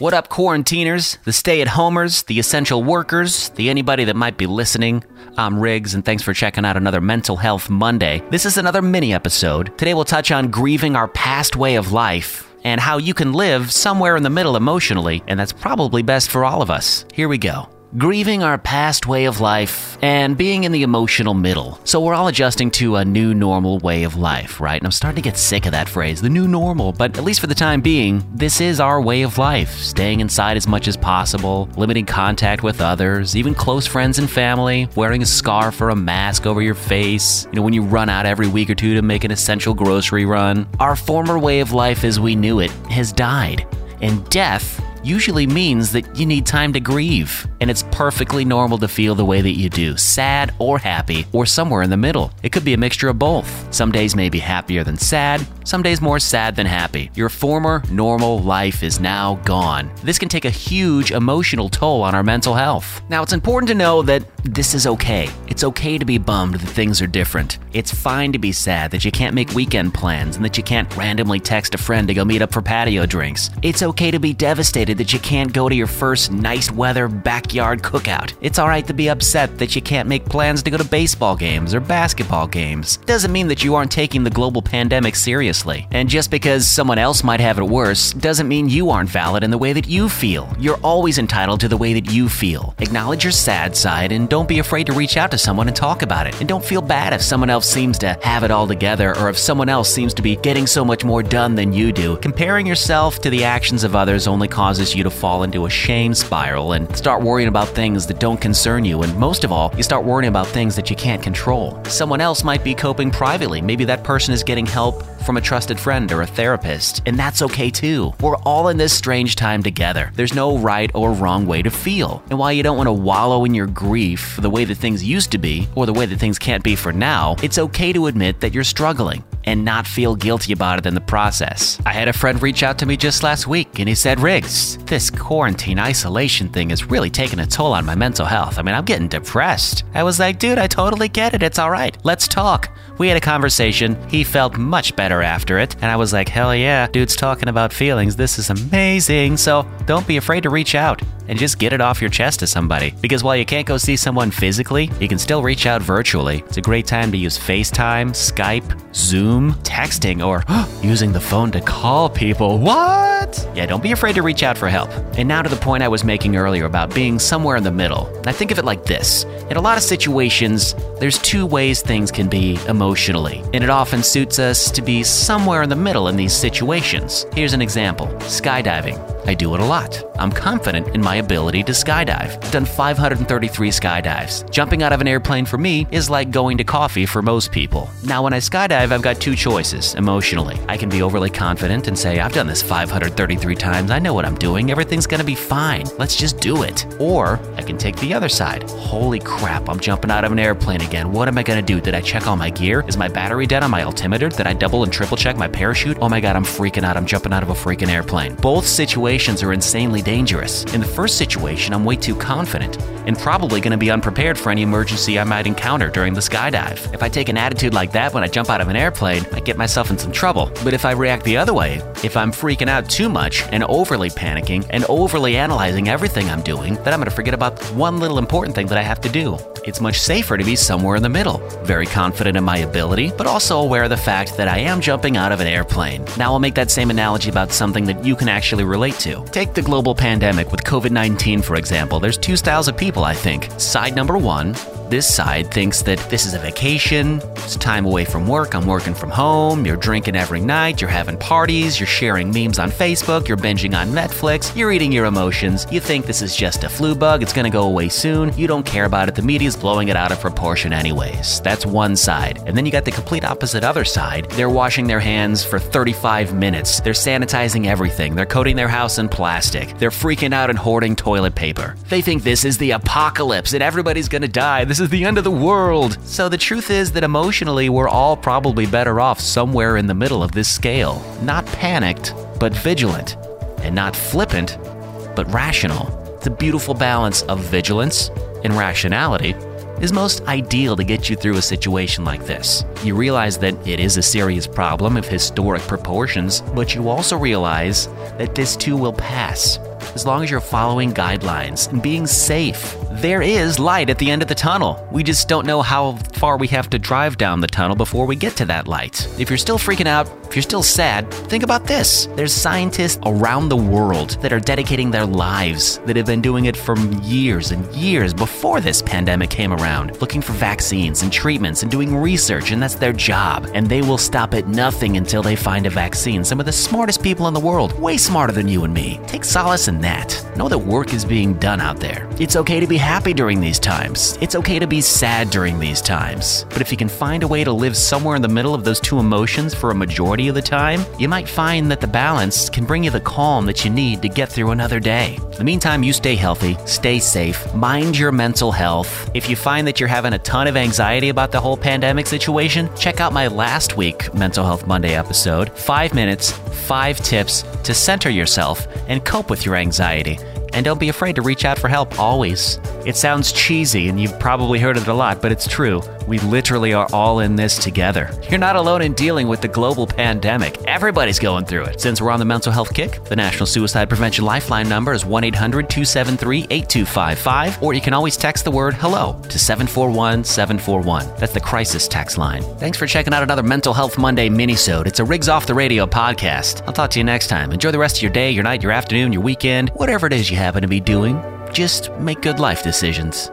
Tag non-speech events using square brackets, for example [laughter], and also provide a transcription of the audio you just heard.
What up, quarantiners, the stay at homers, the essential workers, the anybody that might be listening? I'm Riggs, and thanks for checking out another Mental Health Monday. This is another mini episode. Today we'll touch on grieving our past way of life and how you can live somewhere in the middle emotionally, and that's probably best for all of us. Here we go grieving our past way of life, and being in the emotional middle. So we're all adjusting to a new normal way of life, right? And I'm starting to get sick of that phrase, the new normal, but at least for the time being, this is our way of life. Staying inside as much as possible, limiting contact with others, even close friends and family, wearing a scarf or a mask over your face, you know, when you run out every week or two to make an essential grocery run. Our former way of life as we knew it has died. And death usually means that you need time to grieve. And it's perfectly normal to feel the way that you do, sad or happy, or somewhere in the middle. It could be a mixture of both. Some days may be happier than sad, some days more sad than happy. Your former normal life is now gone. This can take a huge emotional toll on our mental health. Now, it's important to know that this is okay. It's okay to be bummed that things are different. It's fine to be sad that you can't make weekend plans and that you can't randomly text a friend to go meet up for patio drinks. It's okay to be devastated that you can't go to your first nice weather backyard cookout. It's alright to be upset that you can't make plans to go to baseball games or basketball games. Doesn't mean that you aren't taking the global pandemic seriously. And just because someone else might have it worse doesn't mean you aren't valid in the way that you feel. You're always entitled to the way that you feel. Acknowledge your sad side and don't be afraid to reach out to someone and talk about it. And don't feel bad if someone else seems to have it all together or if someone else seems to be getting so much more done than you do. Comparing yourself to the actions of others only causes you to fall into a shame spiral and start worrying about things that don't concern you. And most of all, you start worrying about things that you can't control. Someone else might be coping privately. Maybe that person is getting help from a trusted friend or a therapist, and that's okay too. We're all in this strange time together. There's no right or wrong way to feel. And while you don't want to wallow in your grief the way that things used to be, or the way that things can't be for now, it's okay to admit that you're struggling and not feel guilty about it in the process. I had a friend reach out to me just last week and he said, Riggs, this quarantine isolation thing is really taking a toll on my mental health. I mean, I'm getting depressed. I was like, dude, I totally get it. It's all right. Let's talk. We had a conversation. He felt much better after it. And I was like, hell yeah, dude's talking about feelings. This is amazing. So don't be afraid to reach out and just get it off your chest to somebody. Because while you can't go see someone physically, you can still reach out virtually. It's a great time to use FaceTime, Skype, Zoom, texting, or [gasps] using the phone to call people. What? Yeah, don't be afraid to reach out for help. And now to the point I was making earlier about being somewhere in the middle. I think of it like this in a lot of situations, there's two ways things can be emotionally, and it often suits us to be somewhere in the middle in these situations. Here's an example skydiving. I do it a lot. I'm confident in my ability to skydive. I've done 533 skydives. Jumping out of an airplane for me is like going to coffee for most people. Now, when I skydive, I've got two choices emotionally. I can be overly confident and say, I've done this 533 times. I know what I'm doing. Everything's going to be fine. Let's just do it. Or I can take the other side. Holy crap, I'm jumping out of an airplane again. What am I going to do? Did I check all my gear? Is my battery dead on my altimeter? Did I double and triple check my parachute? Oh my god, I'm freaking out. I'm jumping out of a freaking airplane. Both situations are insanely dangerous. In the first situation, I'm way too confident and probably going to be unprepared for any emergency I might encounter during the skydive. If I take an attitude like that when I jump out of an airplane, I get myself in some trouble. But if I react the other way, if I'm freaking out too much and overly panicking and overly analyzing everything I'm doing, then I'm going to forget about one little important thing that I have to do. It's much safer to be somewhere in the middle, very confident in my ability, but also aware of the fact that I am jumping out of an airplane. Now I'll make that same analogy about something that you can actually relate to. Take the global pandemic with COVID 19, for example. There's two styles of people, I think. Side number one, this side thinks that this is a vacation, it's time away from work, I'm working from home, you're drinking every night, you're having parties, you're sharing memes on Facebook, you're binging on Netflix, you're eating your emotions, you think this is just a flu bug, it's gonna go away soon, you don't care about it, the media's blowing it out of proportion anyways. That's one side. And then you got the complete opposite other side. They're washing their hands for 35 minutes, they're sanitizing everything, they're coating their house in plastic, they're freaking out and hoarding toilet paper. They think this is the apocalypse and everybody's gonna die. This is the end of the world. So the truth is that emotionally, we're all probably better off somewhere in the middle of this scale. Not panicked, but vigilant. And not flippant, but rational. The beautiful balance of vigilance and rationality is most ideal to get you through a situation like this. You realize that it is a serious problem of historic proportions, but you also realize that this too will pass. As long as you're following guidelines and being safe. There is light at the end of the tunnel. We just don't know how far we have to drive down the tunnel before we get to that light. If you're still freaking out, if you're still sad, think about this. There's scientists around the world that are dedicating their lives, that have been doing it for years and years before this pandemic came around, looking for vaccines and treatments and doing research, and that's their job. And they will stop at nothing until they find a vaccine. Some of the smartest people in the world, way smarter than you and me. Take solace in that. Know that work is being done out there. It's okay to be happy during these times. It's okay to be sad during these times. But if you can find a way to live somewhere in the middle of those two emotions for a majority of the time, you might find that the balance can bring you the calm that you need to get through another day. In the meantime, you stay healthy, stay safe, mind your mental health. If you find that you're having a ton of anxiety about the whole pandemic situation, check out my last week Mental Health Monday episode. Five minutes, five tips to center yourself and cope with your anxiety. And don't be afraid to reach out for help always. It sounds cheesy and you've probably heard it a lot, but it's true. We literally are all in this together. You're not alone in dealing with the global pandemic. Everybody's going through it. Since we're on the mental health kick, the National Suicide Prevention Lifeline number is 1 800 273 8255, or you can always text the word hello to 741 741. That's the crisis text line. Thanks for checking out another Mental Health Monday minisode. It's a Riggs Off the Radio podcast. I'll talk to you next time. Enjoy the rest of your day, your night, your afternoon, your weekend, whatever it is you happen to be doing. Just make good life decisions.